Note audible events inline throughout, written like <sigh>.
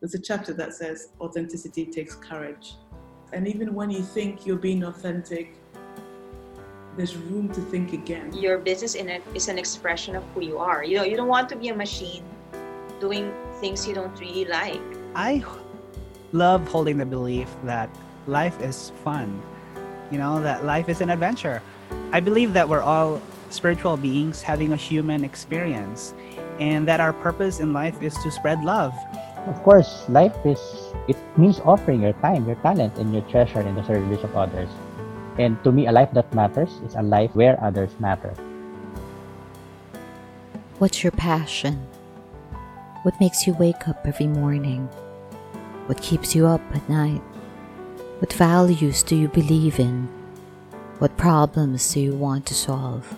there's a chapter that says authenticity takes courage. And even when you think you're being authentic, there's room to think again. Your business in it is an expression of who you are. You know, you don't want to be a machine doing things you don't really like. I love holding the belief that life is fun. You know, that life is an adventure. I believe that we're all spiritual beings having a human experience and that our purpose in life is to spread love. Of course, life is it means offering your time, your talent, and your treasure in the service of others. And to me, a life that matters is a life where others matter. What's your passion? What makes you wake up every morning? What keeps you up at night? What values do you believe in? What problems do you want to solve?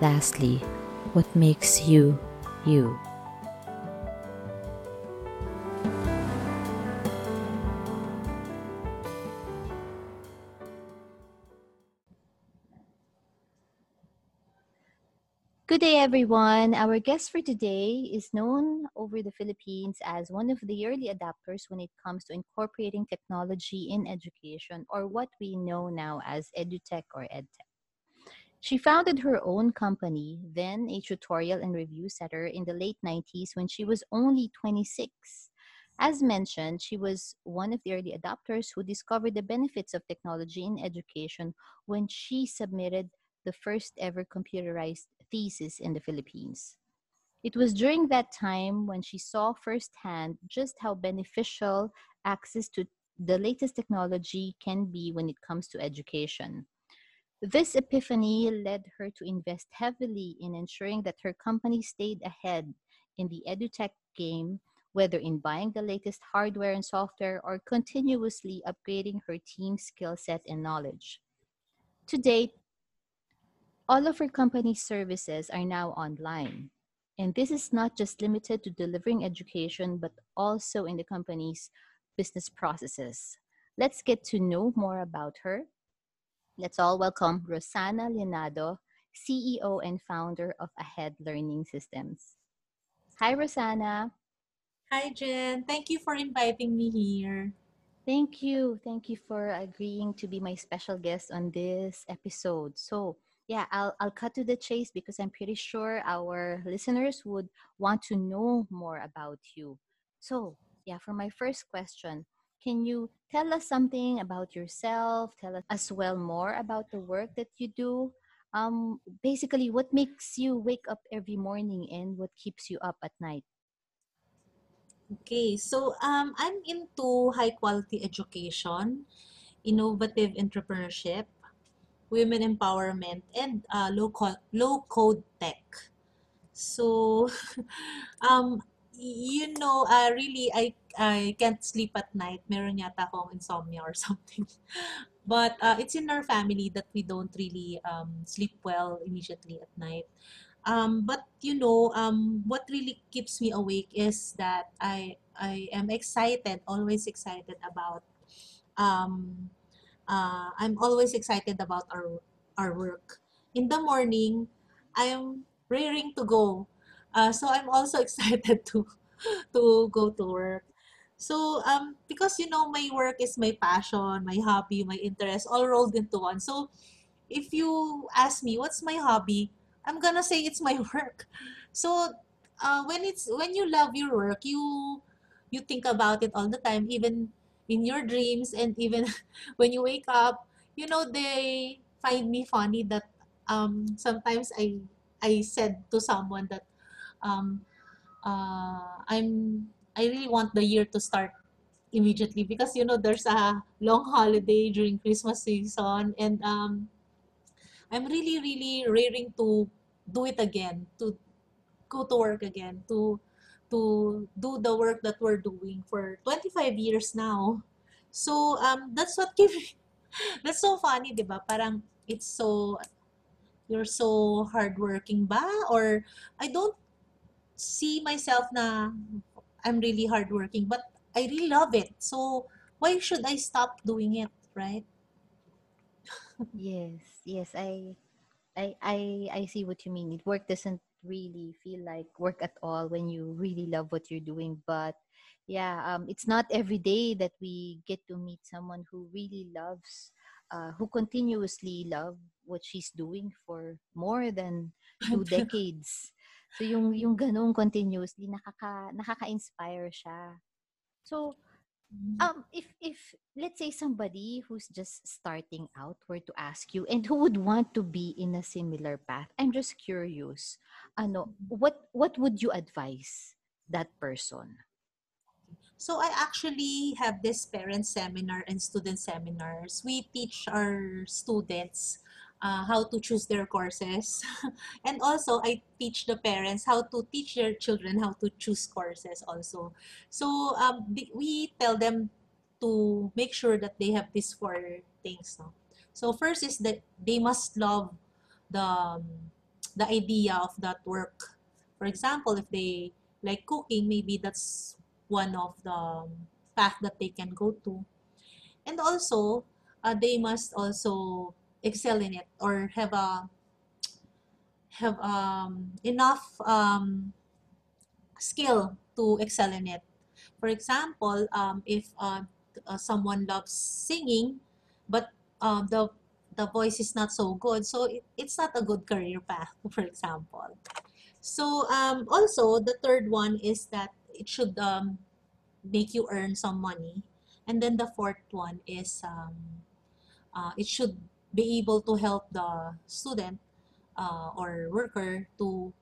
Lastly, what makes you you? Good day, everyone. Our guest for today is known over the Philippines as one of the early adapters when it comes to incorporating technology in education, or what we know now as EduTech or EdTech. She founded her own company, then a tutorial and review center in the late 90s when she was only 26. As mentioned, she was one of the early adopters who discovered the benefits of technology in education when she submitted the first ever computerized thesis in the Philippines. It was during that time when she saw firsthand just how beneficial access to the latest technology can be when it comes to education. This epiphany led her to invest heavily in ensuring that her company stayed ahead in the edutech game, whether in buying the latest hardware and software or continuously upgrading her team's skill set and knowledge. To date, all of our company's services are now online. And this is not just limited to delivering education, but also in the company's business processes. Let's get to know more about her. Let's all welcome Rosana Llenado, CEO and founder of Ahead Learning Systems. Hi, Rosana. Hi, Jen. Thank you for inviting me here. Thank you. Thank you for agreeing to be my special guest on this episode. So, yeah, I'll, I'll cut to the chase because I'm pretty sure our listeners would want to know more about you. So, yeah, for my first question, can you tell us something about yourself? Tell us as well more about the work that you do. Um, basically, what makes you wake up every morning and what keeps you up at night? Okay, so um, I'm into high quality education, innovative entrepreneurship, women empowerment, and uh, low, co- low code tech. So, <laughs> um, you know, uh, really, I, I can't sleep at night. Meron yata akong insomnia or <laughs> something. But uh, it's in our family that we don't really um, sleep well immediately at night. Um, but you know, um, what really keeps me awake is that I I am excited, always excited about um, uh, I'm always excited about our our work. In the morning, I am raring to go. Uh, so I'm also <laughs> excited to to go to work. So um because you know my work is my passion, my hobby, my interest all rolled into one. So if you ask me what's my hobby, I'm gonna say it's my <laughs> work. So uh, when it's when you love your work, you you think about it all the time, even in your dreams and even <laughs> when you wake up you know they find me funny that um sometimes i i said to someone that um uh i'm i really want the year to start immediately because you know there's a long holiday during christmas season and um i'm really really raring to do it again to go to work again to to do the work that we're doing for 25 years now. So, um, that's what gives <laughs> that's so funny, di ba? Parang, it's so, you're so hardworking ba? Or, I don't see myself na I'm really hardworking, but I really love it. So, why should I stop doing it, right? yes, yes, I, I, I, I see what you mean. It Work doesn't really feel like work at all when you really love what you're doing. But yeah, um, it's not every day that we get to meet someone who really loves, uh, who continuously love what she's doing for more than <laughs> two decades. So yung yung ganung continuously nakaka nakaka-inspire siya. So um if if let's say somebody who's just starting out were to ask you and who would want to be in a similar path i'm just curious ano what what would you advise that person So I actually have this parent seminar and student seminars. We teach our students uh, how to choose their courses. <laughs> and also I teach the parents how to teach their children how to choose courses also. So um, we tell them to make sure that they have these four things. No? So first is that they must love the, um, the idea of that work. For example, if they like cooking, maybe that's one of the um, path that they can go to. And also, uh, they must also excel in it or have a have um, enough um, skill to excel in it. For example, um, if uh, uh, someone loves singing, but um, the the voice is not so good, so it, it's not a good career path. <laughs> For example, so um, also the third one is that it should um, make you earn some money, and then the fourth one is um, uh, it should be able to help the student uh, or worker to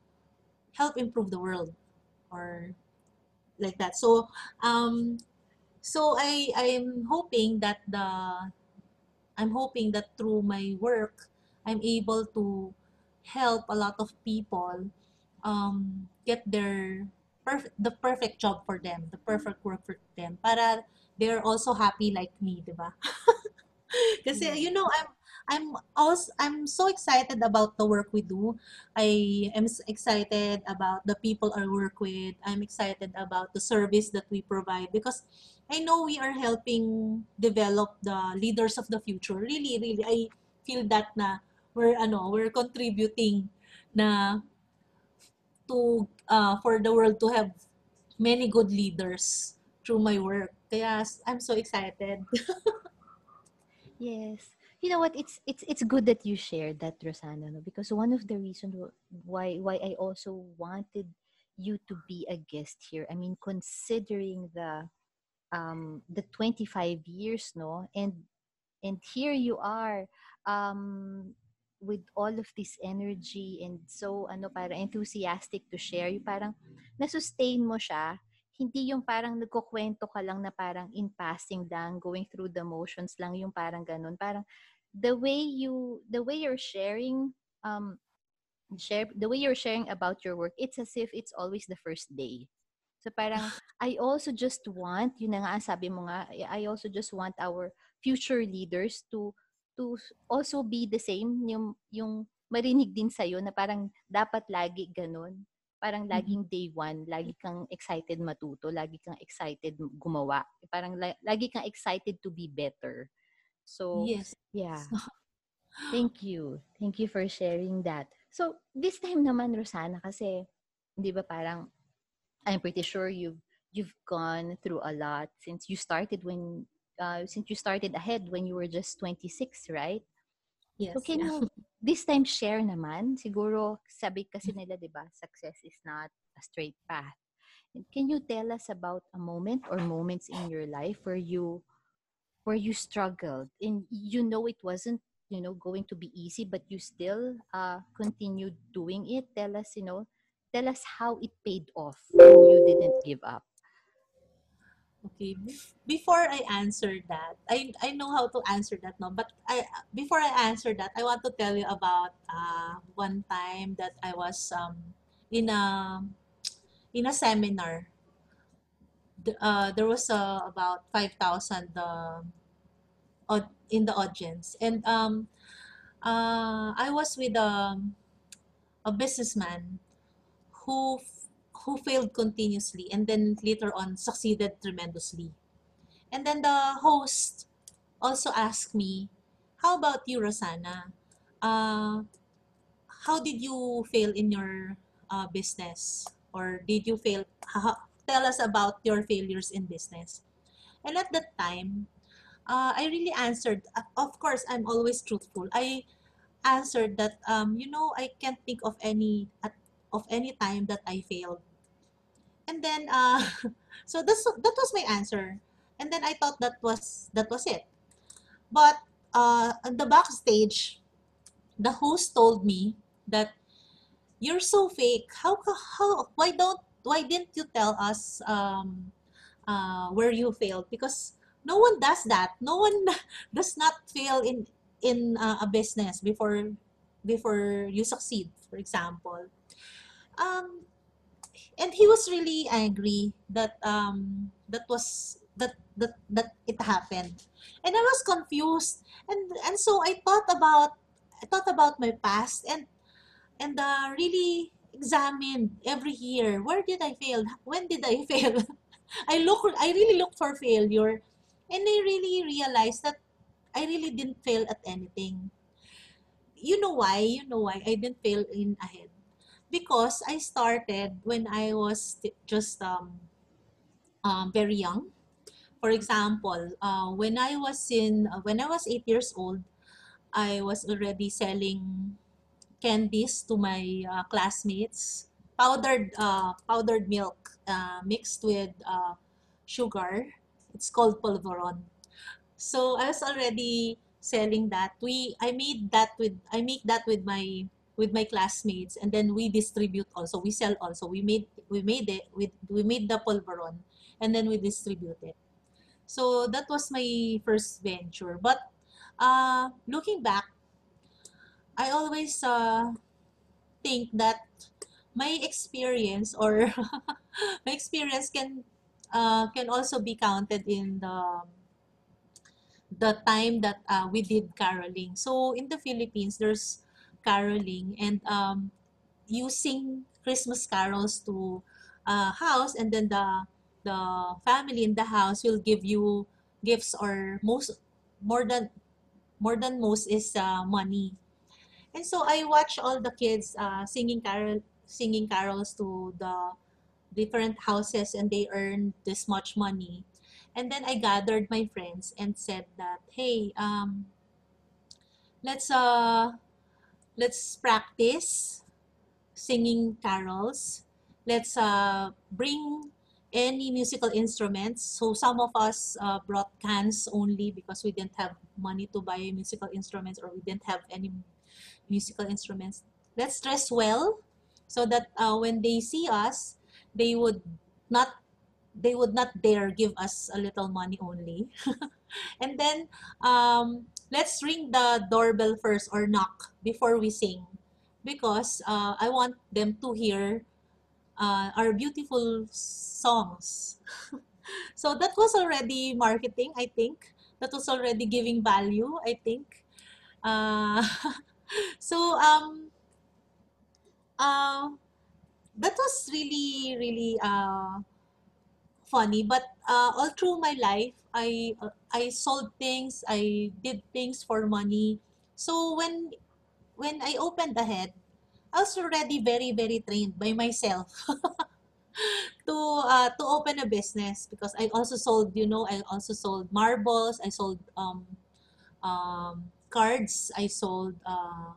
help improve the world or like that. So um, so I I'm hoping that the I'm hoping that through my work I'm able to help a lot of people um, get their perf- the perfect job for them, the perfect work for them para they're also happy like me, 'di ba? <laughs> Kasi you know, I'm I'm also I'm so excited about the work we do. I am excited about the people I work with. I'm excited about the service that we provide because I know we are helping develop the leaders of the future. Really, really, I feel that na we're ano, we're contributing na to uh, for the world to have many good leaders through my work. Kaya I'm so excited. <laughs> Yes. You know what? It's it's it's good that you shared that, Rosana, no? because one of the reasons why why I also wanted you to be a guest here. I mean, considering the um the 25 years, no, and and here you are um with all of this energy and so ano para enthusiastic to share yung parang na-sustain mo siya. Hindi yung parang nagkukwento ka lang na parang in passing lang going through the motions lang yung parang ganun. Parang the way you the way you're sharing um share the way you're sharing about your work it's as if it's always the first day. So parang <sighs> I also just want yun na nga sabi mo nga I also just want our future leaders to to also be the same yung yung marinig din sa na parang dapat lagi ganun parang laging day one lagi kang excited matuto lagi kang excited gumawa parang la- lagi kang excited to be better so yes. yeah <laughs> Thank you. Thank you for sharing that. So, this time naman, Rosana, kasi, di ba parang, I'm pretty sure you've, you've gone through a lot since you started when, uh, since you started ahead when you were just 26, right? Yes. So, can yeah. you this time share naman? Siguro, sabi kasi nila, di ba, success is not a straight path. And can you tell us about a moment or moments in your life where you where you struggled and you know it wasn't you know going to be easy but you still uh continued doing it tell us you know tell us how it paid off and you didn't give up Okay. Before I answer that, I I know how to answer that now but I before I answer that, I want to tell you about uh one time that I was um in a in a seminar. Uh, there was uh, about 5,000 uh, in the audience and um uh I was with um, a businessman who who failed continuously and then later on succeeded tremendously. And then the host also asked me, "How about you, Rosanna? Uh, how did you fail in your uh, business or did you fail tell us about your failures in business and at that time uh, i really answered uh, of course i'm always truthful i answered that um, you know i can't think of any of any time that i failed and then uh, <laughs> so that's that was my answer. And then i thought that was that was it. But uh, on the backstage the host told me that you're so fake. How how why don't why didn't you tell us um uh where you failed? Because no one does that. No one <laughs> does not fail in in uh, a business before before you succeed for example. Um and he was really angry that um that was that that that it happened. And i was confused. And and so i thought about i thought about my past and and uh, really examined every year where did i fail? When did i <laughs> fail? I look i really look for failure. And i really realized that i really didn't fail at anything. You know why? You know why i didn't fail in ahead because i started when i was just um, um very young. For example uh, when i was in uh, when i was eight years old i was already selling candies to my uh, classmates powdered uh, powdered milk uh, mixed with uh, sugar. It's called polvoron. So i was already selling that. We i made that with i make that with my with my classmates and then we distribute also. We sell also. We made we made it with we made the polvoron and then we distribute it. So that was my first venture. But uh looking back i always uh think that my experience or <laughs> my experience can uh, can also be counted in the the time that uh, we did caroling. So in the Philippines, there's caroling and um, you sing Christmas carols to a house, and then the the family in the house will give you gifts or most more than more than most is uh, money. And so I watch all the kids uh, singing carol singing carols to the different houses and they earn this much money. And then I gathered my friends and said that, hey, um, let's uh let's practice singing carols. Let's uh bring any musical instruments. So some of us uh, brought cans only because we didn't have money to buy musical instruments or we didn't have any musical instruments. Let's dress well so that uh, when they see us, they would not they would not dare give us a little money only. <laughs> and then um, let's ring the doorbell first or knock before we sing because uh, I want them to hear uh, our beautiful songs. <laughs> so that was already marketing, I think. That was already giving value, I think. Uh, <laughs> so um, uh, that was really, really uh, funny. But uh, all through my life, I uh, I sold things, I did things for money. So when when I opened the head, I was already very very trained by myself <laughs> to uh, to open a business because I also sold you know I also sold marbles, I sold um, um, cards, I sold uh,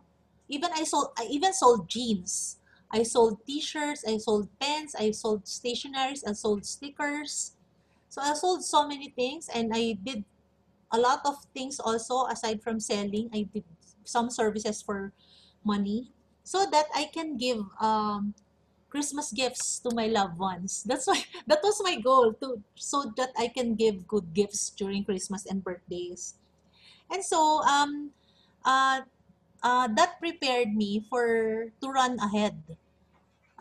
even I sold I even sold jeans. I sold t-shirts, I sold pens, I sold stationaries, I sold stickers. So I sold so many things and I did a lot of things also aside from selling. I did some services for money so that I can give um, Christmas gifts to my loved ones. That's why <laughs> that was my goal to so that I can give good gifts during Christmas and birthdays. And so um uh, uh that prepared me for to run ahead.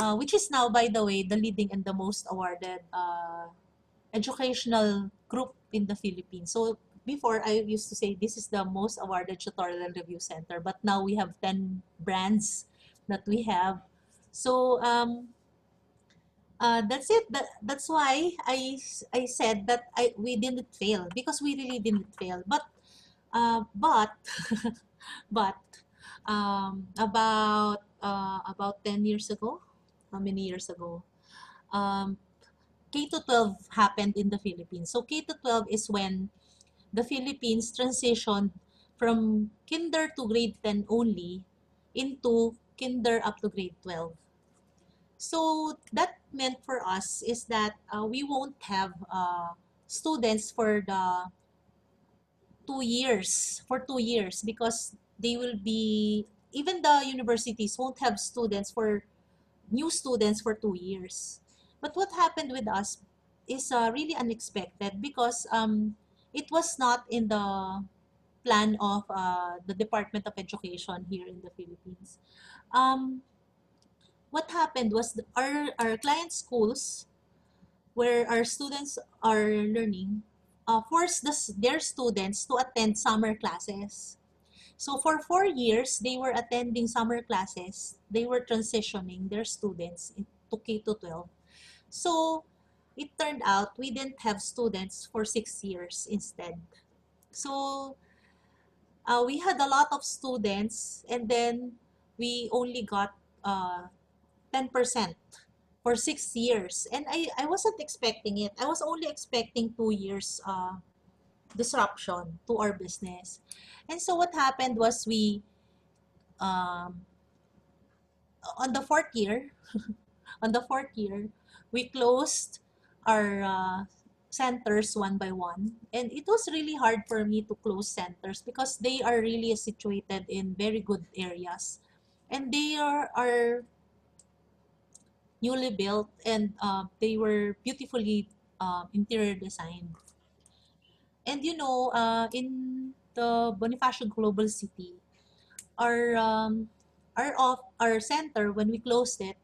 Uh, which is now by the way the leading and the most awarded uh, educational group in the Philippines. So before I used to say this is the most awarded tutorial review center, but now we have 10 brands that we have. So um, uh, that's it. That, that's why I, I said that I we didn't fail because we really didn't fail. But uh, but <laughs> but um, about uh, about 10 years ago how many years ago? Um, K to 12 happened in the Philippines. So K to 12 is when the Philippines transitioned from kinder to grade 10 only into kinder up to grade 12. So that meant for us is that uh, we won't have uh, students for the two years, for two years, because they will be, even the universities won't have students for, new students for two years. But what happened with us is uh, really unexpected because um, it was not in the plan of uh, the Department of Education here in the Philippines. Um, what happened was the, our, our client schools, where our students are learning, uh, forced the, their students to attend summer classes. So for four years, they were attending summer classes. They were transitioning their students to K to 12. So it turned out we didn't have students for six years instead. So uh, we had a lot of students and then we only got uh, 10% for six years. And I, I wasn't expecting it. I was only expecting two years uh, disruption to our business. And so what happened was we, um, on the fourth year, <laughs> on the fourth year, we closed our uh, centers one by one. And it was really hard for me to close centers because they are really situated in very good areas. And they are, are newly built and uh, they were beautifully uh, interior designed. And you know, uh, in the Bonifacio Global City, our um, our off our center when we closed it,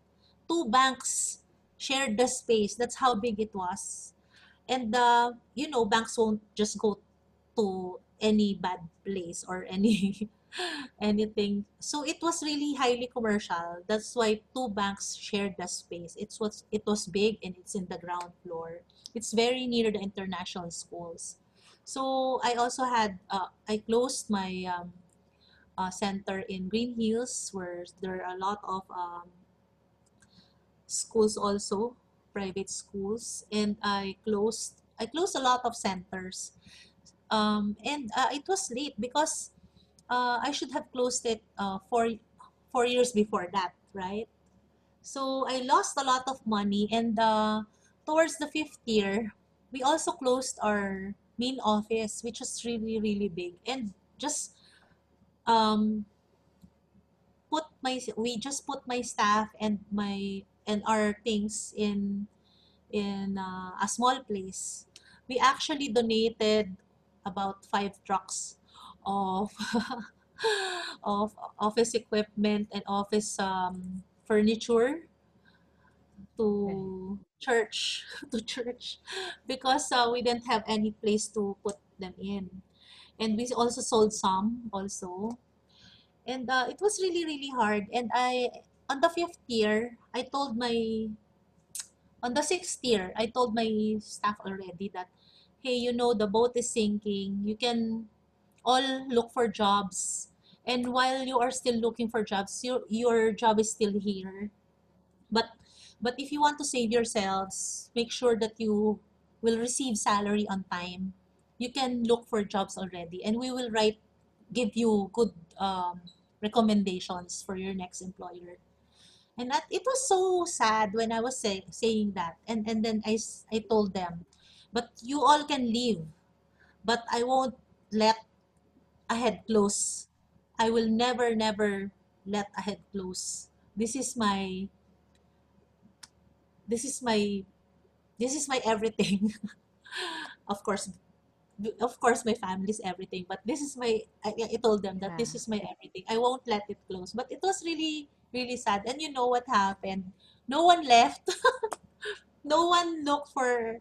two banks shared the space. That's how big it was. And uh, you know, banks won't just go to any bad place or any <laughs> anything. So it was really highly commercial. That's why two banks shared the space. It was it was big and it's in the ground floor. It's very near the international schools. So I also had uh, I closed my um, uh, center in Greenhills where there are a lot of um, schools also, private schools, and I closed I closed a lot of centers. Um, and uh, it was late because uh, I should have closed it uh, four, four years before that, right? So I lost a lot of money and uh, towards the fifth year, we also closed our main office, which was really, really big. And just um, put my, we just put my staff and my, and our things in, in uh, a small place. We actually donated about five trucks of <laughs> of office equipment and office um, furniture to church <laughs> to church because uh, we didn't have any place to put them in. And we also sold some also. And uh, it was really really hard. And i on the fifth year i told my on the sixth year i told my staff already that hey you know the boat is sinking. You can all look for jobs. And while you are still looking for jobs, your, your job is still here. But but if you want to save yourselves, make sure that you will receive salary on time. You can look for jobs already, and we will write, give you good um, recommendations for your next employer. And that it was so sad when I was say, saying that, and and then I I told them, but you all can leave, but I won't let ahead close. I will never, never let ahead close. This is my, this is my, this is my everything. <laughs> of course, of course, my family is everything, but this is my, I, I told them that this is my everything. I won't let it close. But it was really, really sad. And you know what happened? No one left. <laughs> no one looked for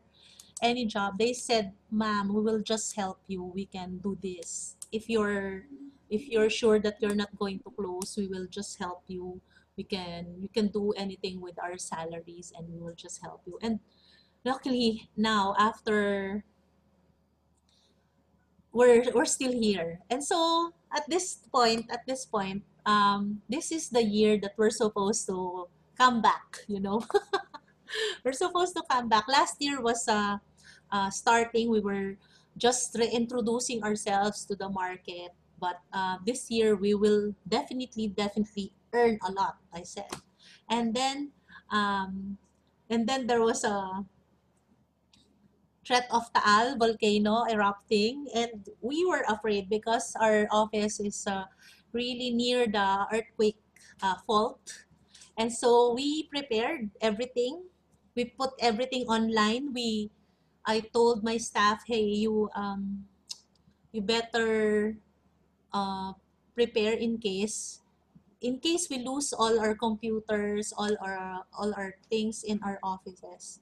any job. They said, ma'am, we will just help you. We can do this if you're if you're sure that you're not going to close we will just help you we can you can do anything with our salaries and we will just help you and luckily now after we're we're still here and so at this point at this point um this is the year that we're supposed to come back, you know. <laughs> we're supposed to come back. Last year was uh, uh, starting, we were just reintroducing ourselves to the market. But uh, this year, we will definitely, definitely earn a lot, I said. And then, um, and then there was a threat of Taal volcano erupting, and we were afraid because our office is uh, really near the earthquake uh, fault. And so we prepared everything. We put everything online. We, I told my staff, hey, you, um, you better uh, prepare in case, in case we lose all our computers, all our, all our things in our offices.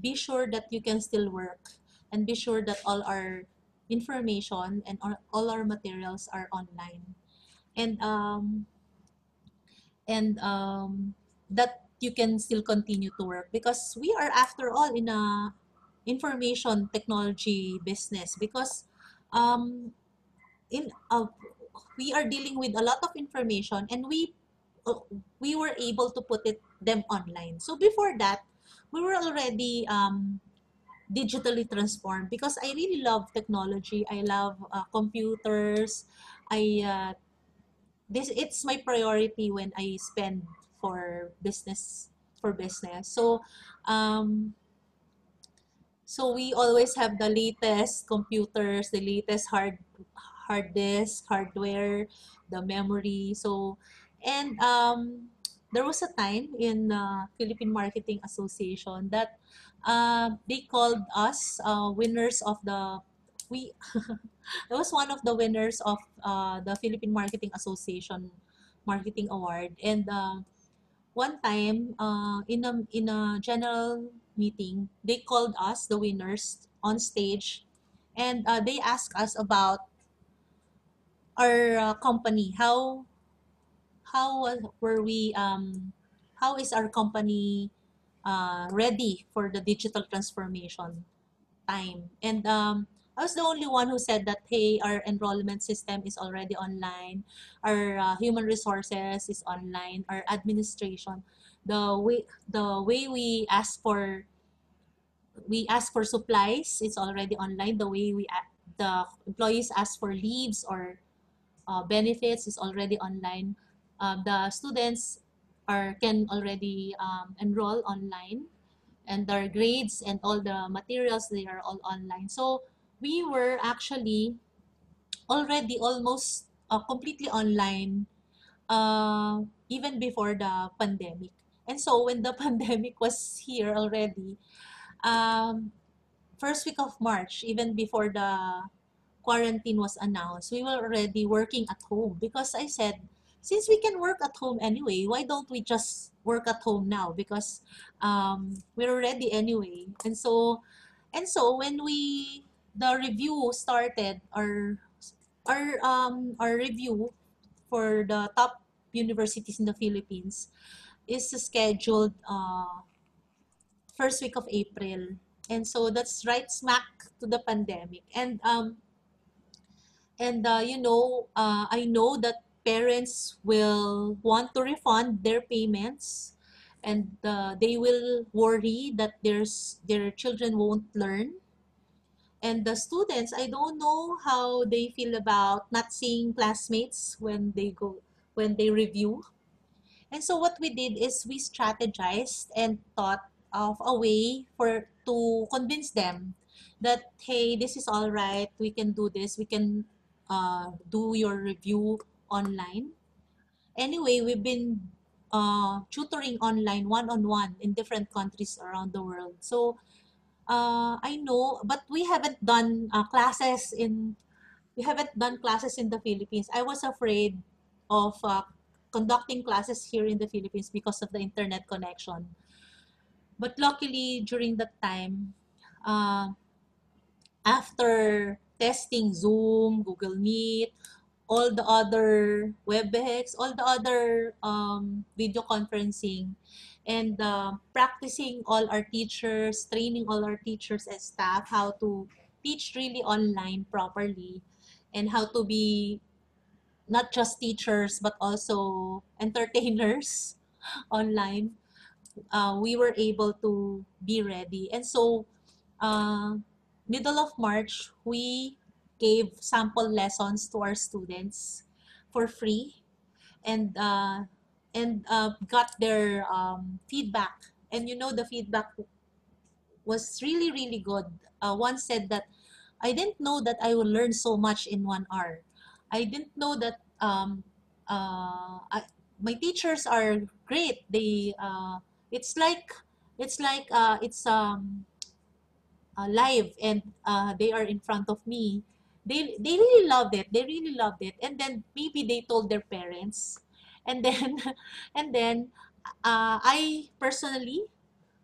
Be sure that you can still work, and be sure that all our information and all, our materials are online and um, and um, that you can still continue to work because we are after all in a information technology business because um, in uh, we are dealing with a lot of information and we uh, we were able to put it them online. So before that we were already um, digitally transformed because I really love technology. I love uh, computers. I uh, this it's my priority when I spend for business for business. So um so we always have the latest computers, the latest hard hard disk, hardware, the memory. So and um there was a time in uh, Philippine Marketing Association that uh, they called us uh, winners of the we <laughs> I was one of the winners of uh, the Philippine Marketing Association Marketing Award. And uh, one time, uh, in, a, in a general meeting, they called us, the winners, on stage. And they asked us about our uh, company. How, how were we, um, how is our company uh, ready for the digital transformation time? And um, I was the only one who said that, hey, our enrollment system is already online, our uh, human resources is online, our administration, the way the way we ask for we ask for supplies is already online. The way we the employees ask for leaves or uh, benefits is already online. Um, the students are can already um, enroll online, and their grades and all the materials they are all online. So we were actually already almost uh, completely online uh, even before the pandemic. And so when the <laughs> pandemic was here already, um, first week of March, even before the quarantine was announced, we were already working at home because I said, since we can work at home anyway, why don't we just work at home now? Because um, we're ready anyway. And so, and so when we the review started our our um our review for the top universities in the Philippines is scheduled uh, first week of April. And so that's right smack to the pandemic. And um and uh, you know, uh, I know that parents will want to refund their payments and uh, they will worry that there's their children won't learn. And the students, I don't know how they feel about not seeing classmates when they go, when they review. And so what we did is we strategized and thought of a way for to convince them that hey this is all right. We can do this. We can uh, do your review online anyway we've been uh, tutoring online one-on-one in different countries around the world so uh, I know, but we haven't done uh, classes in we haven't done classes in the Philippines. I was afraid of uh, conducting classes here in the Philippines because of the internet connection. But luckily, during that time, uh, after testing Zoom, Google Meet, all the other WebEx, all the other um, video conferencing, and uh, practicing all our teachers, training all our teachers and staff how to teach really online properly and how to be not just teachers but also entertainers <laughs> online. uh, we were able to be ready. And so, uh, middle of March, we gave sample lessons to our students for free and uh, and uh, got their um, feedback. And you know, the feedback was really, really good. Uh, one said that I didn't know that I will learn so much in one hour. I didn't know that um, uh, I, my teachers are great. They uh, it's like it's like uh, it's um, uh, live and uh, they are in front of me. They they really loved it. They really loved it. And then maybe they told their parents, and then <laughs> and then uh, I personally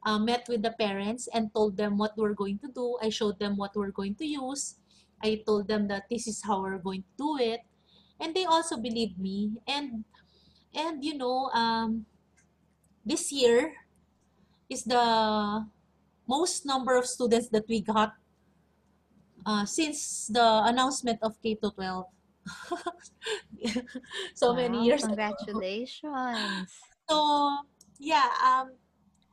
uh, met with the parents and told them what we're going to do. I showed them what we're going to use. I told them that this is how we're going to do it, and they also believed me. And and you know, um, this year is the most number of students that we got uh, since the announcement of K to 12. <laughs> so many Wow, years ago. Congratulations. So yeah, um,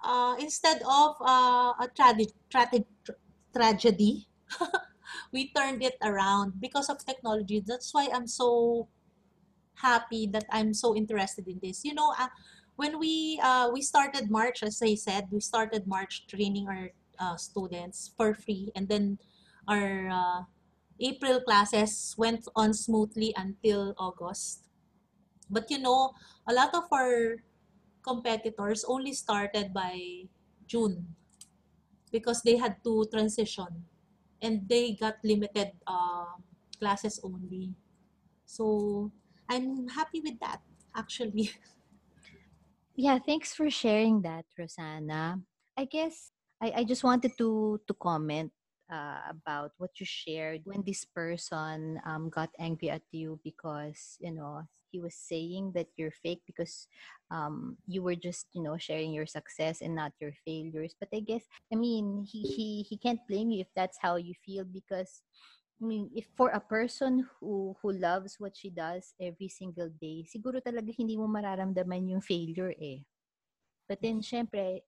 uh, instead of uh, a trage- trage- tra- tragedy, <laughs> we turned it around because of technology. That's why I'm so happy that I'm so interested in this. You know, uh, when we uh, we started March, as I said, we started March training our uh, students for free, and then our uh, April classes went on smoothly until August. But you know, a lot of our competitors only started by June because they had to transition and they got limited uh, classes only. So I'm happy with that actually. <laughs> Yeah, thanks for sharing that, Rosanna. I guess I, I just wanted to to comment uh, about what you shared when this person um, got angry at you because you know he was saying that you're fake because um, you were just you know sharing your success and not your failures. But I guess I mean he he he can't blame you if that's how you feel because I mean, if for a person who who loves what she does every single day, siguro talaga hindi mo mararamdaman yung failure eh. But then, syempre,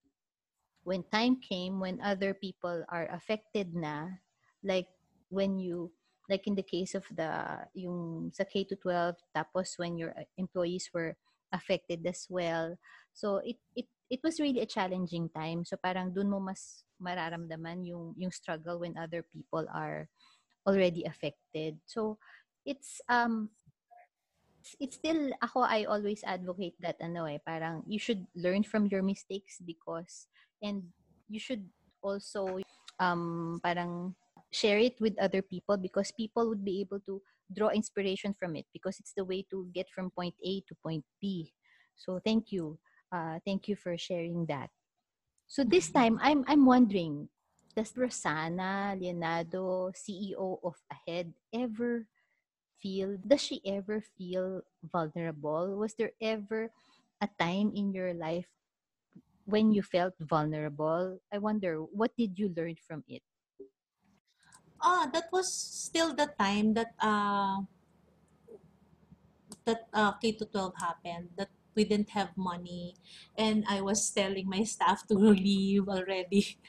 when time came, when other people are affected na, like when you, like in the case of the, yung sa K-12, tapos when your uh, employees were affected as well. So, it, it, it was really a challenging time. So, parang dun mo mas mararamdaman yung, yung struggle when other people are already affected. So it's um it's- still ako I always advocate that ano eh parang you should learn from your mistakes because and you should also um parang share it with other people because people would be able to draw inspiration from it because it's the way to get from point A to point B. So thank you. Uh thank you for sharing that. So this time I'm I'm wondering does Rosanna Leonardo, CEO of Ahead, ever feel, does she ever feel vulnerable? Was there ever a time in your life when you felt vulnerable? I wonder, what did you learn from it? Ah, that was still the time that uh that uh, K to 12 happened that we didn't have money and I was telling my staff to <laughs> leave already. <laughs>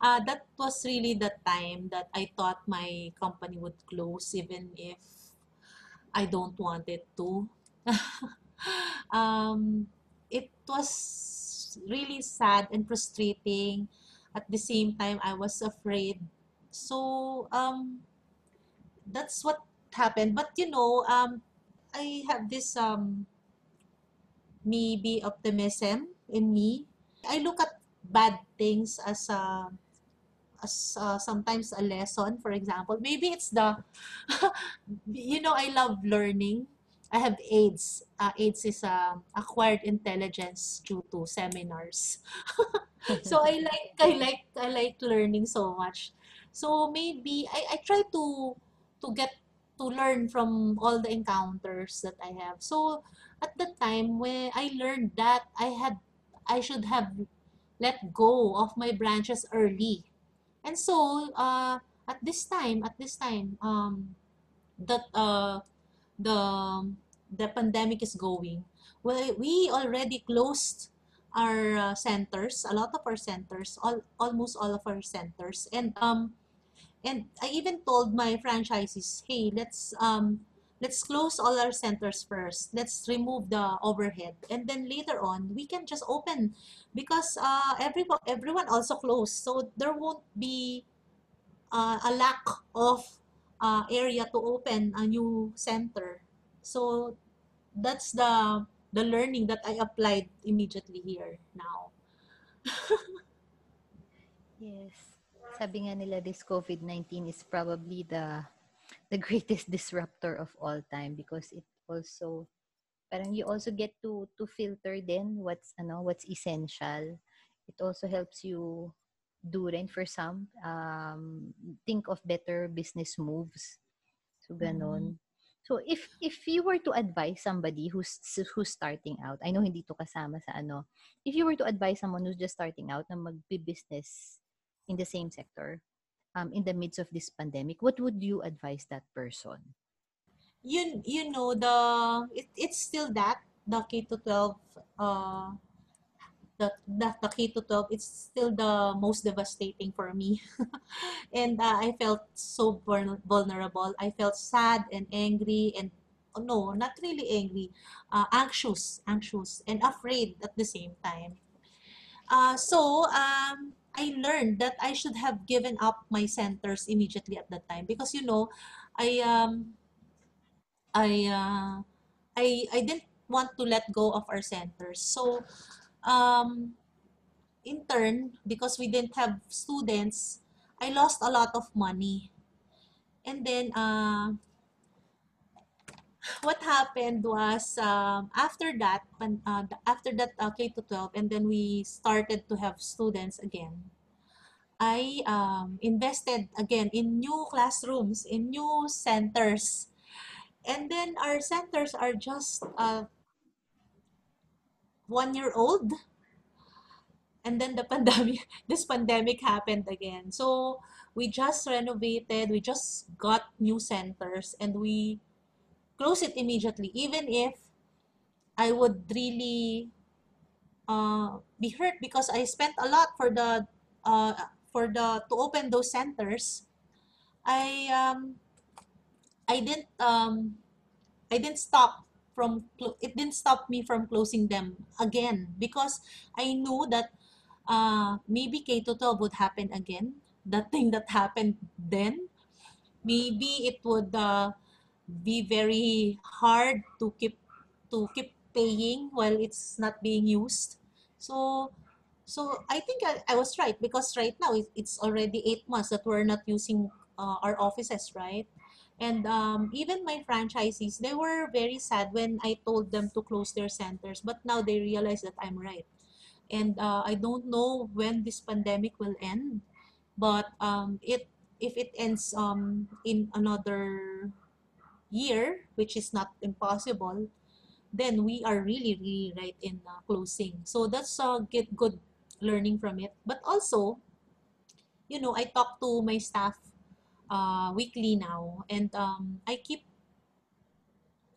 Uh, that was really the time that I thought my company would close even if I don't want it to. <laughs> um, it was really sad and frustrating. At the same time, I was afraid. So um, that's what happened. But you know, um, I have this um, maybe optimism in me. I look at bad things as a as uh, sometimes a lesson. For example, maybe it's the <laughs> you know I love learning. I have AIDS. Uh, AIDS is um acquired intelligence due to seminars. <laughs> so I like I like I like learning so much. So maybe I, I try to to get to learn from all the encounters that I have. So at the time when I learned that I had I should have let go of my branches early. And so uh at this time at this time um that uh the the pandemic is going well we already closed our uh, centers, a lot of our centers, all almost all of our centers, and um, and I even told my franchisees, hey, let's um, let's close all our centers first. Let's remove the overhead, and then later on we can just open, because uh, everyone everyone also closed, so there won't be uh, a lack of uh, area to open a new center. So that's the the learning that I applied immediately here now. <laughs> Yes. Sabi nga nila, this COVID-19 is probably the the greatest <laughs> disruptor of all time because it also parang you also get to to filter then what's ano what's essential. It also helps you do rin for some um think of better business moves. So ganon. So if if you were to advise somebody who's who's starting out, I know hindi to kasama sa ano. If you were to advise someone who's just starting out na magbi-business in the same sector um in the midst of this pandemic, what would you advise that person? you you know the it, it's still that the K to 12 uh the, the the K to 12 it's still the most devastating for me. <laughs> And uh, I felt so vulner- vulnerable. I felt sad and angry and oh, no not really angry uh, anxious anxious and afraid at the same time. Uh, so um I learned that I should have given up my centers immediately at that time because you know I um I uh, I I didn't want to let go of our centers. So um, in turn, because we didn't have students, I lost a lot of money. And then uh, what happened was um, after that, uh, after that uh, K to 12, and then we started to have students again. I um, invested again in new classrooms, in new centers. And then our centers are just uh, one year old. And then the <laughs> pandemic, this pandemic happened again. So we just renovated, we just got new centers, and we close it immediately, even if I would really uh, be hurt because I spent a lot for the uh, for the to open those centers. I um I didn't um I didn't stop from it didn't stop me from closing them again because I knew that uh maybe K to 12 would happen again. The thing that happened then, maybe it would uh, be very hard to keep to keep paying while it's not being used. So so I think I, I was right because right now it, it's already eight months that we're not using uh, our offices, right? And um, even my franchisees, they were very sad when I told them to close their centers, but now they realize that I'm right. And uh, I don't know when this pandemic will end, but um, it if it ends um, in another year, which is not impossible, then we are really, really right in uh, closing. So that's a get good learning from it. But also, you know, I talk to my staff uh, weekly now, and um, I keep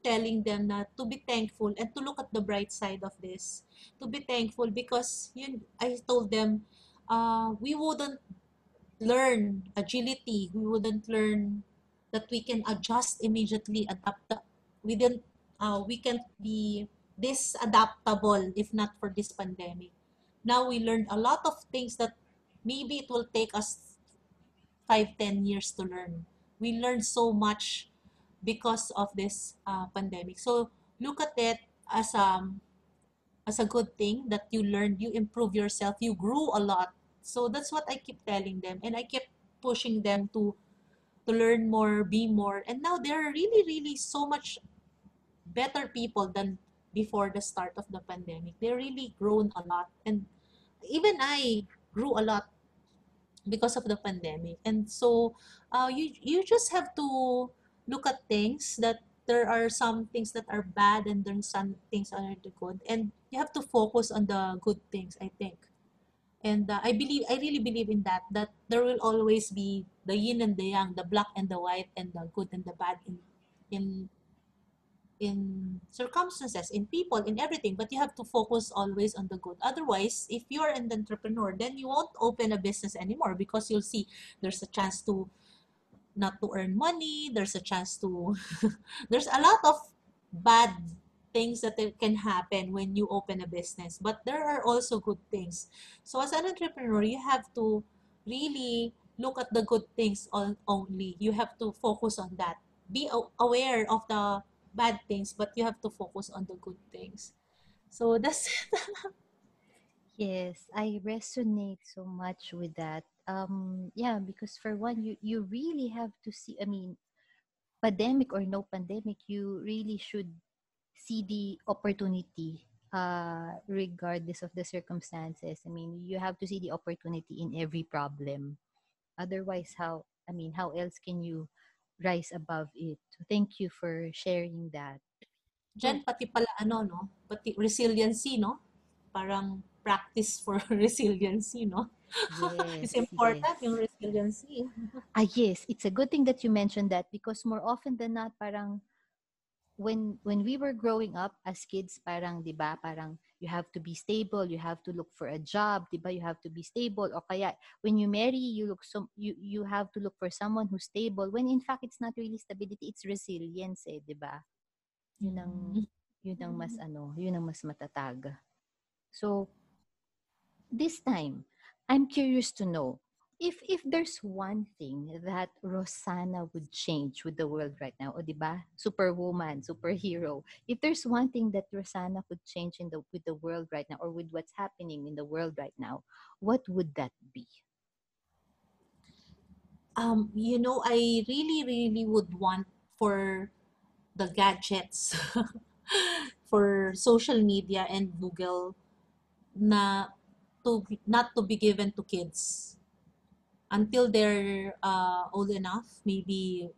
telling them to be thankful and to look at the bright side of this. To be thankful because I told them uh, we wouldn't learn agility. We wouldn't learn that we can adjust immediately, adapt. We didn't. Uh, we can't be this adaptable if not for this pandemic. Now we learned a lot of things that maybe it will take us five, ten years to learn. We learned so much because of this uh, pandemic. So look at it as um as a good thing that you learned, you improve yourself, you grew a lot. So that's what I keep telling them, and I keep pushing them to to learn more, be more, and now they're really, really so much better people than before the start of the pandemic. They really grown a lot, and even I grew a lot because of the pandemic. And so uh, you you just have to look at things that there are some things that are bad and then some things are the good and you have to focus on the good things i think and uh, i believe i really believe in that that there will always be the yin and the yang the black and the white and the good and the bad in in in circumstances, in people, in everything, but you have to focus always on the good. Otherwise, if you're an entrepreneur, then you won't open a business anymore because you'll see there's a chance to not to earn money, there's a chance to <laughs> there's a lot of bad things that can happen when you open a business, but there are also good things. So as an entrepreneur, you have to really look at the good things on, only. You have to focus on that. Be aware of the bad things, but you have to focus on the good things. So that's it. <laughs> Yes, I resonate so much with that. Um, yeah, because for one, you you really have to see. I mean, pandemic or no pandemic, you really should see the opportunity, uh, regardless of the circumstances. I mean, you have to see the opportunity in every problem. Otherwise, how? I mean, how else can you rise above it? So thank you for sharing that. Jen, pati pala ano, no? Pati resiliency, no? Parang practice for <laughs> resiliency, no? It's Yes, important yes. yung resiliency. Ah, yes, it's a good thing that you mentioned that because more often than not, parang when when we were growing up as kids, parang 'di ba, parang you have to be stable, you have to look for a job, 'di ba? You have to be stable. O kaya when you marry, you look so you you have to look for someone who's stable. When in fact it's not really stability, it's resilience, eh, 'di ba? Yun ang yun ang mas ano, yun ang mas matatag. So this time, I'm curious to know if if there's one thing that Rosanna would change with the world right now, o di ba? Superwoman, superhero. If there's one thing that Rosanna could change in the with the world right now or with what's happening in the world right now, what would that be? Um, you know, I really, really would want for the gadgets, <laughs> for social media and Google na to not to be given to kids until they're uh, old enough, maybe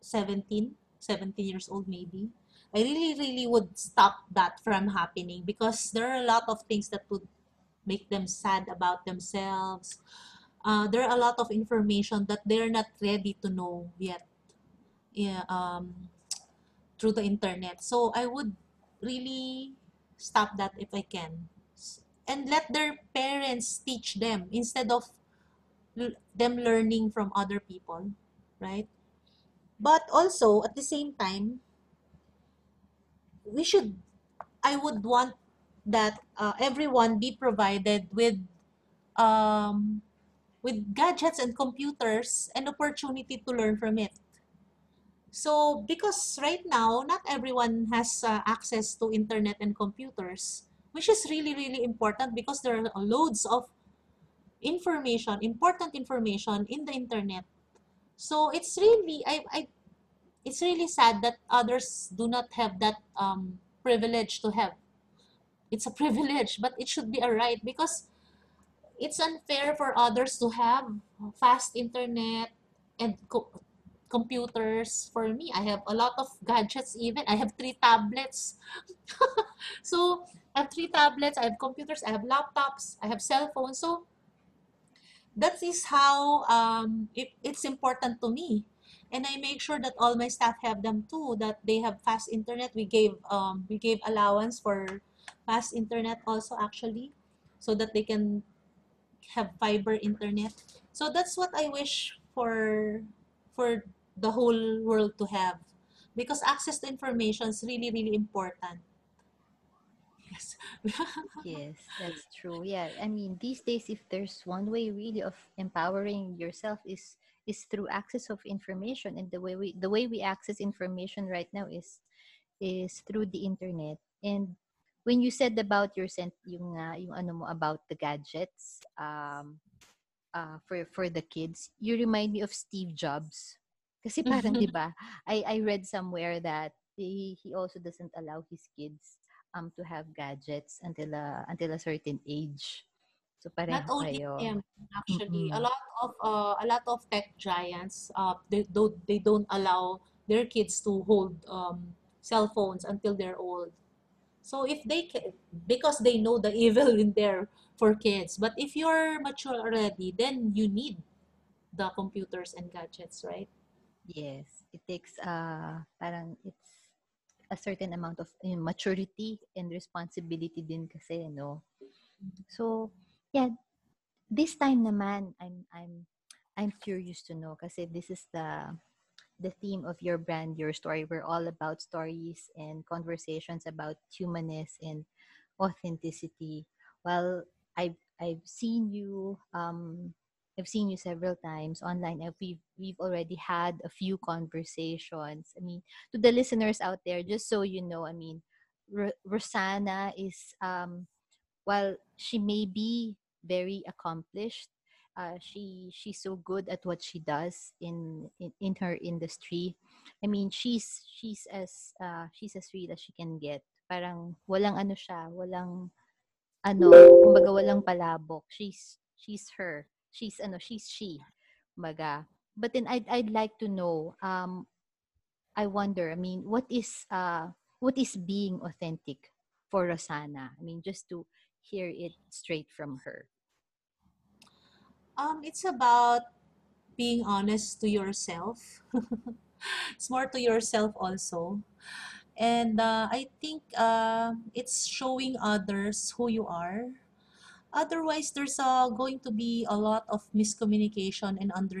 17, 17 years old maybe. I really, really would stop that from happening because there are a lot of things that would make them sad about themselves. Uh, there are a lot of information that they're not ready to know yet yeah, um, through the internet. So I would really stop that if I can. And let their parents teach them instead of them learning from other people, right? But also, at the same time, we should, I would want that uh, everyone be provided with um, with gadgets and computers and opportunity to learn from it. So, because right now, not everyone has uh, access to internet and computers, which is really, really important because there are loads of information, important information in the internet. So, it's really, I, I, it's really sad that others do not have that um, privilege to have. It's a <laughs> privilege, but it should be a right because it's unfair for others to have fast internet and co- computers. For me i have a lot of gadgets even. I have three tablets. <laughs> So i have three tablets. I have computers. I have laptops. I have cell phones. So that is how um, it, it's important to me. And i make sure that all my staff have them too that they have fast internet. We gave um, we gave allowance for fast internet also actually so that they can have fiber internet. So that's what i wish for for the whole world to have because access to information is really really important yes <laughs> Yes, that's true. Yeah, I mean, these days, if there's one way really of empowering yourself is is through access of information, and the way we the way we access information right now is is through the internet. And when you said about your sent yung uh, yung ano mo about the gadgets um uh, for for the kids, you remind me of Steve Jobs. Kasi parang <laughs> 'di ba? I I read somewhere that he he also doesn't allow his kids um to have gadgets until a until a certain age. So pareho not only kayo. him actually a Mm-mm. lot of uh, a lot of tech giants uh, they don't they don't allow their kids to hold um, cell phones until they're old so if they ca- because they know the <laughs> evil in there for kids but if you're mature already then you need the computers and gadgets right Yes, it takes uh parang it's a certain amount of know, maturity and responsibility din kasi, no? So, yeah, this time naman, I'm, I'm, I'm curious to know kasi this is the, the theme of your brand, your story. We're all about stories and conversations about humanness and authenticity. Well, I've, I've seen you, um, I've seen you several times online and we've, we've already had a few conversations. I mean, to the listeners out there, just so you know, I mean, R- Rosanna is, um, while she may be very accomplished, uh, she she's so good at what she does in, in in her industry. I mean, she's she's as uh, she's as real as she can get. Parang walang ano siya, walang ano, kumbaga walang palabok. She's she's her. She's ano, she's she. Kumbaga. But then I'd I'd like to know um I wonder, I mean, what is uh what is being authentic for Rosanna? I mean, just to hear it straight from her. Um, it's about being honest to yourself. <laughs> it's more to yourself also. And uh, I think uh, it's showing others who you are. Otherwise, there's uh, going to be a lot of miscommunication and under,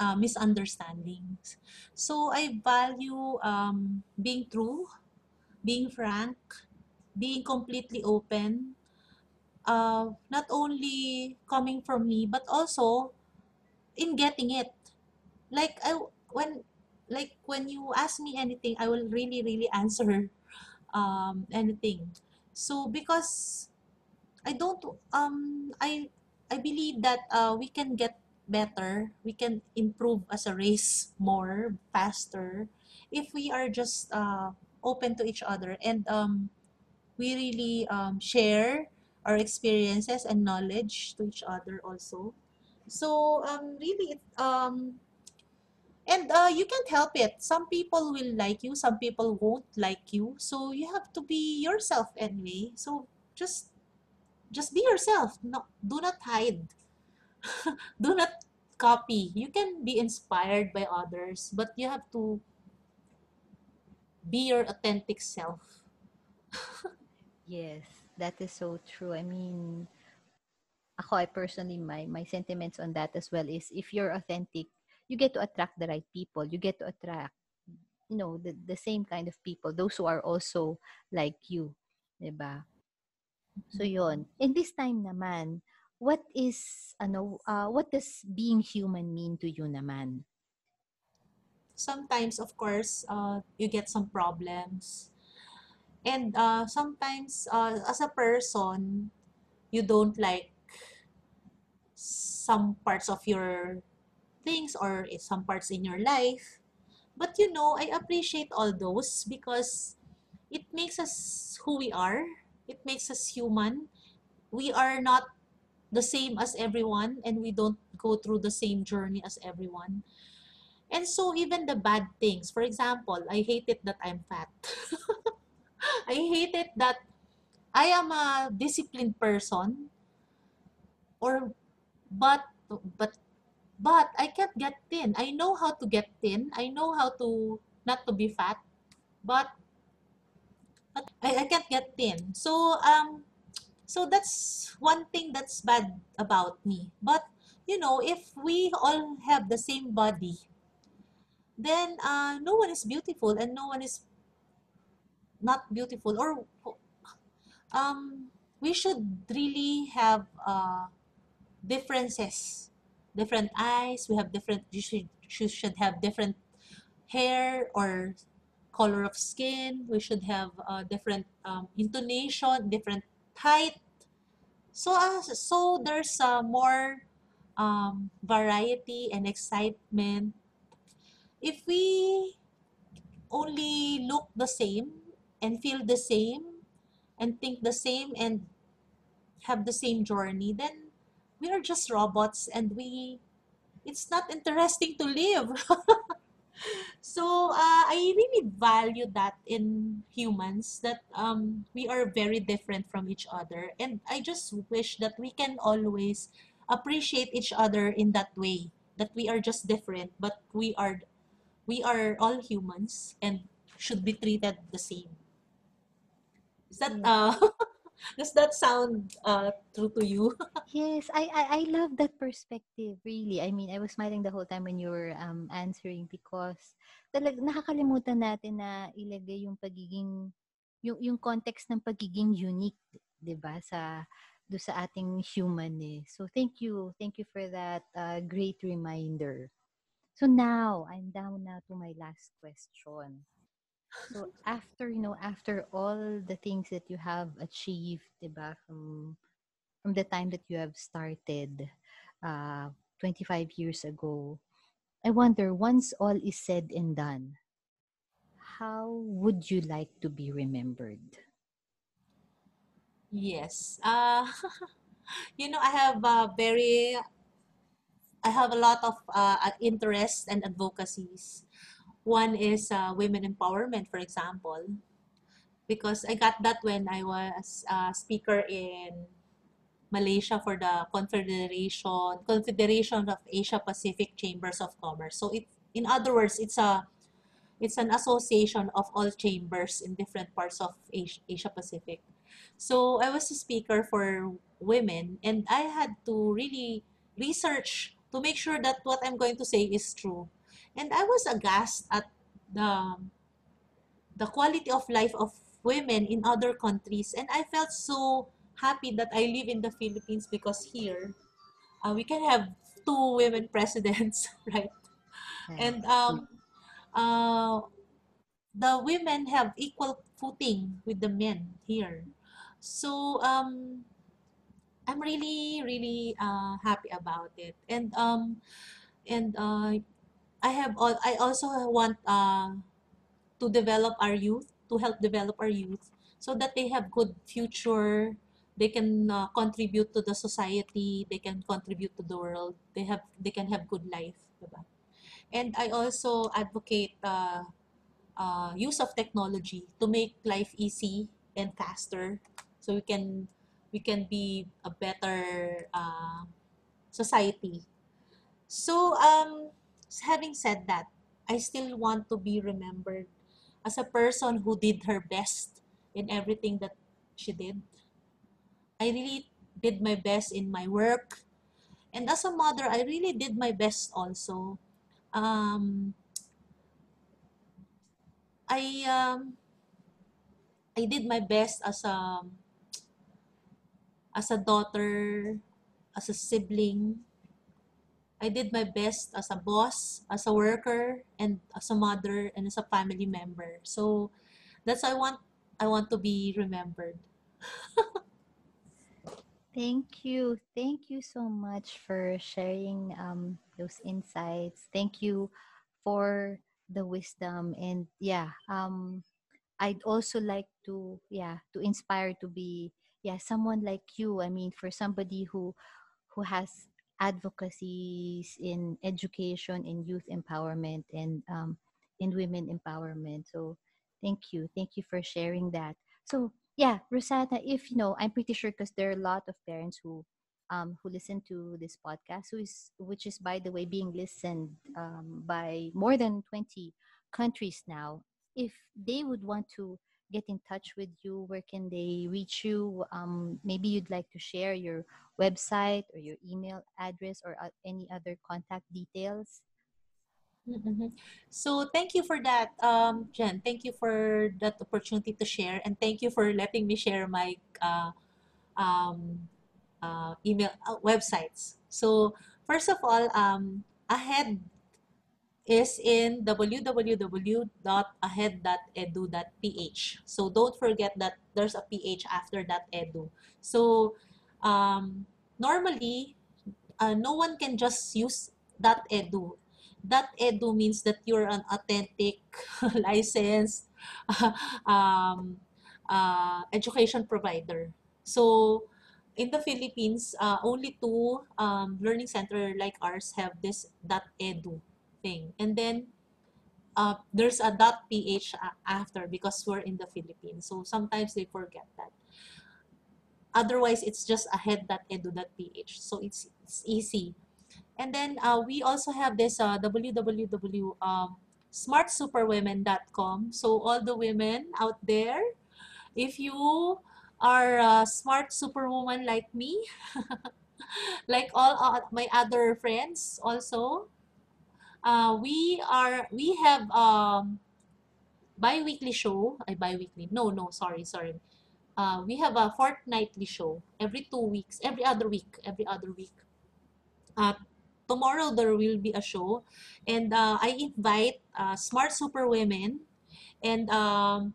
uh, misunderstandings. So I value um, being true, being frank, being completely open, uh, not only coming from me, but also in getting it. Like I when like when you ask me anything, I will really really <laughs> answer um, anything. So because I don't um I I believe that uh, we can get better, we can improve as a race more faster if we are just uh, open to each other and um, we really um, share our experiences and knowledge to each other also. So um, really, um, and uh, you can't help it. Some people will like you, some people won't like you. So you have to be yourself anyway. So just just be yourself. No, do not hide. <laughs> do not copy. You can be inspired by others, but you have to be your authentic self. <laughs> Yes, that is so true. I mean, ako, I personally, my, my sentiments on that as well is if you're authentic, you get to attract the right people. You get to attract, you know, the, the same kind of people, those who are also like you. Diba? So yon. In this time naman, what is, ano, uh, what does being human mean to you naman? sometimes of course uh, you get some problems and uh, sometimes uh, as a person you don't like some parts of your things or some parts in your life but you know i appreciate all those because it makes us who we are it makes us human we are not the same as everyone and we don't go through the same journey as everyone and so even the bad things for example i hate it that i'm fat <laughs> I hate it that I am a disciplined person or but but but I can't get thin. I know how to get thin. I know how to not to be fat, but, but I, I can't get thin. So um so that's one thing that's bad about me. But you know, if we all have the same body, then uh, no one is beautiful and no one is not beautiful or um we should really have uh differences different eyes we have different you should, you should have different hair or color of skin. We should have uh, different um, intonation different height. So uh, so there's uh, more um, variety and excitement. If we only look the same and feel the same and think the same and have the same journey, then we are just robots and we it's not interesting to live. <laughs> so uh, I really value that in humans that um, we are very different from each other and I just wish that we can always appreciate each other in that way that we are just different but we are we are all humans and should be treated the same. Is that uh <laughs> does that sound uh true to you? <laughs> Yes, I, I I love that perspective, really. I mean, I was smiling the whole time when you were um answering because talag nakakalimutan natin na ilagay yung pagiging yung yung context ng pagiging unique, 'di ba, sa do sa ating human eh. So thank you. Thank you for that uh, great reminder. So now, I'm down now to my last question. So after, you know, after all the things that you have achieved, ba, from from the time that you have started uh, 25 years ago, I wonder, once all is said and done, how would you like to be remembered? Yes. Uh <laughs> you know, I have a very I have a lot of uh, interests and advocacies. One is uh, women empowerment, for example, because I got that when I was a speaker in Malaysia for the Confederation Confederation of Asia Pacific Chambers of Commerce. So it, in other words, it's a it's an association of all chambers in different parts of Asia, Asia Pacific. So I was a speaker for women, and I had to really research to make sure that what I'm going to say is true. And I was aghast at the the quality of life of women in other countries, and I felt so happy that I live in the Philippines because here uh, we can have two women <laughs> presidents, <laughs> right? And um, uh, the women have equal footing with the men here. So um, I'm really, really uh, happy about it. And um, and uh, I have. I also want uh, to develop our youth, to help develop our youth, so that they have good future. They can uh, contribute to the society. They can contribute to the world. They have. They can have good life, diba? And I also advocate uh, uh, use of technology to make life easy and faster, so we can we can be a better uh, society. So, um, having said that, I still want to be remembered as a person who did her best in everything that she did. I really did my best in my work. And as a mother, I really did my best also. Um, I um, I did my best as a as a daughter, as a sibling. I did my best as a boss, as a worker, and as a mother and as a family member. So that's I want I want to be remembered. <laughs> Thank you. Thank you so much for sharing um, those insights. Thank you for the wisdom and yeah, um, I'd also like to yeah to inspire to be yeah someone like you. I mean, for somebody who who has advocacies in education, in youth empowerment, and um, in women empowerment. So thank you, thank you for sharing that. So yeah, Rosetta, if you know, I'm pretty sure because there are a lot of parents who um, who listen to this podcast, who is which is by the way being listened um, by more than 20 countries now. If they would want to get in touch with you, where can they reach you? Um, maybe you'd like to share your website or your email address or uh, any other contact details. Mm-hmm. So thank you for that, um, Jen. Thank you for that opportunity to share, and thank you for letting me share my uh, um, uh, email uh, websites. So first of all, um, ahead is in www.ahead.edu.ph. So don't forget that there's a ph after that edu. So um, normally, uh, no one can just use that edu that edu means that you're an authentic <laughs> licensed <laughs> um, uh, education provider. So in the Philippines, uh, only two um, learning center like ours have this .edu thing. And then uh, there's a dot .ph after because we're in the Philippines. So sometimes they forget that. Otherwise, it's just ahead.edu.ph. So it's, it's easy. And then uh, we also have this uh, www um. So all the women out there, if you are a smart superwoman like me, <laughs> like all uh, my other friends also, uh, we are we have um bi-weekly show ay bi-weekly no no sorry sorry. Uh, we have a fortnightly show every two weeks every other week every other week. Uh, tomorrow there will be a show and uh, i invite uh, smart super women and um,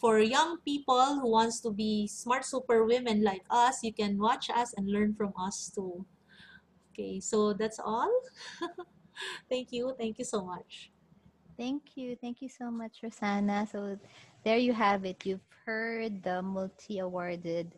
for young people who wants to be smart super women like us you can watch us and learn from us too. Okay so that's all <laughs> <laughs> thank you thank you so much Thank you. Thank you so much, Rosanna. So there you have it. You've heard the multi-awarded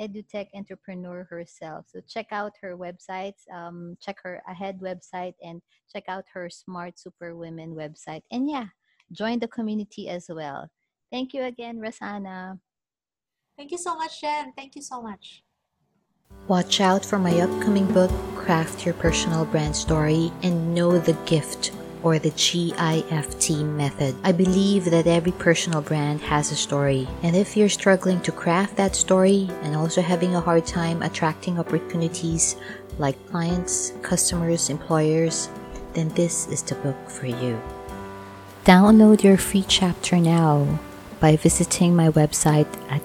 edutech entrepreneur herself. So check out her websites, um, check her ahead website, and check out her Smart Super Women website. And yeah, join the community as well. Thank you again, Rosanna. thank you so much jen thank you so much Watch out for my upcoming book, Craft Your Personal Brand Story and Know the Gift or the GIFT method. I believe that every personal brand has a story, and if you're struggling to craft that story and also having a hard time attracting opportunities like clients, customers, employers, then this is the book for you. Download your free chapter now by visiting my website at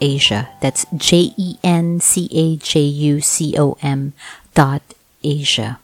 jencajucom.asia. That's J E N C A J U C O M dot Asia.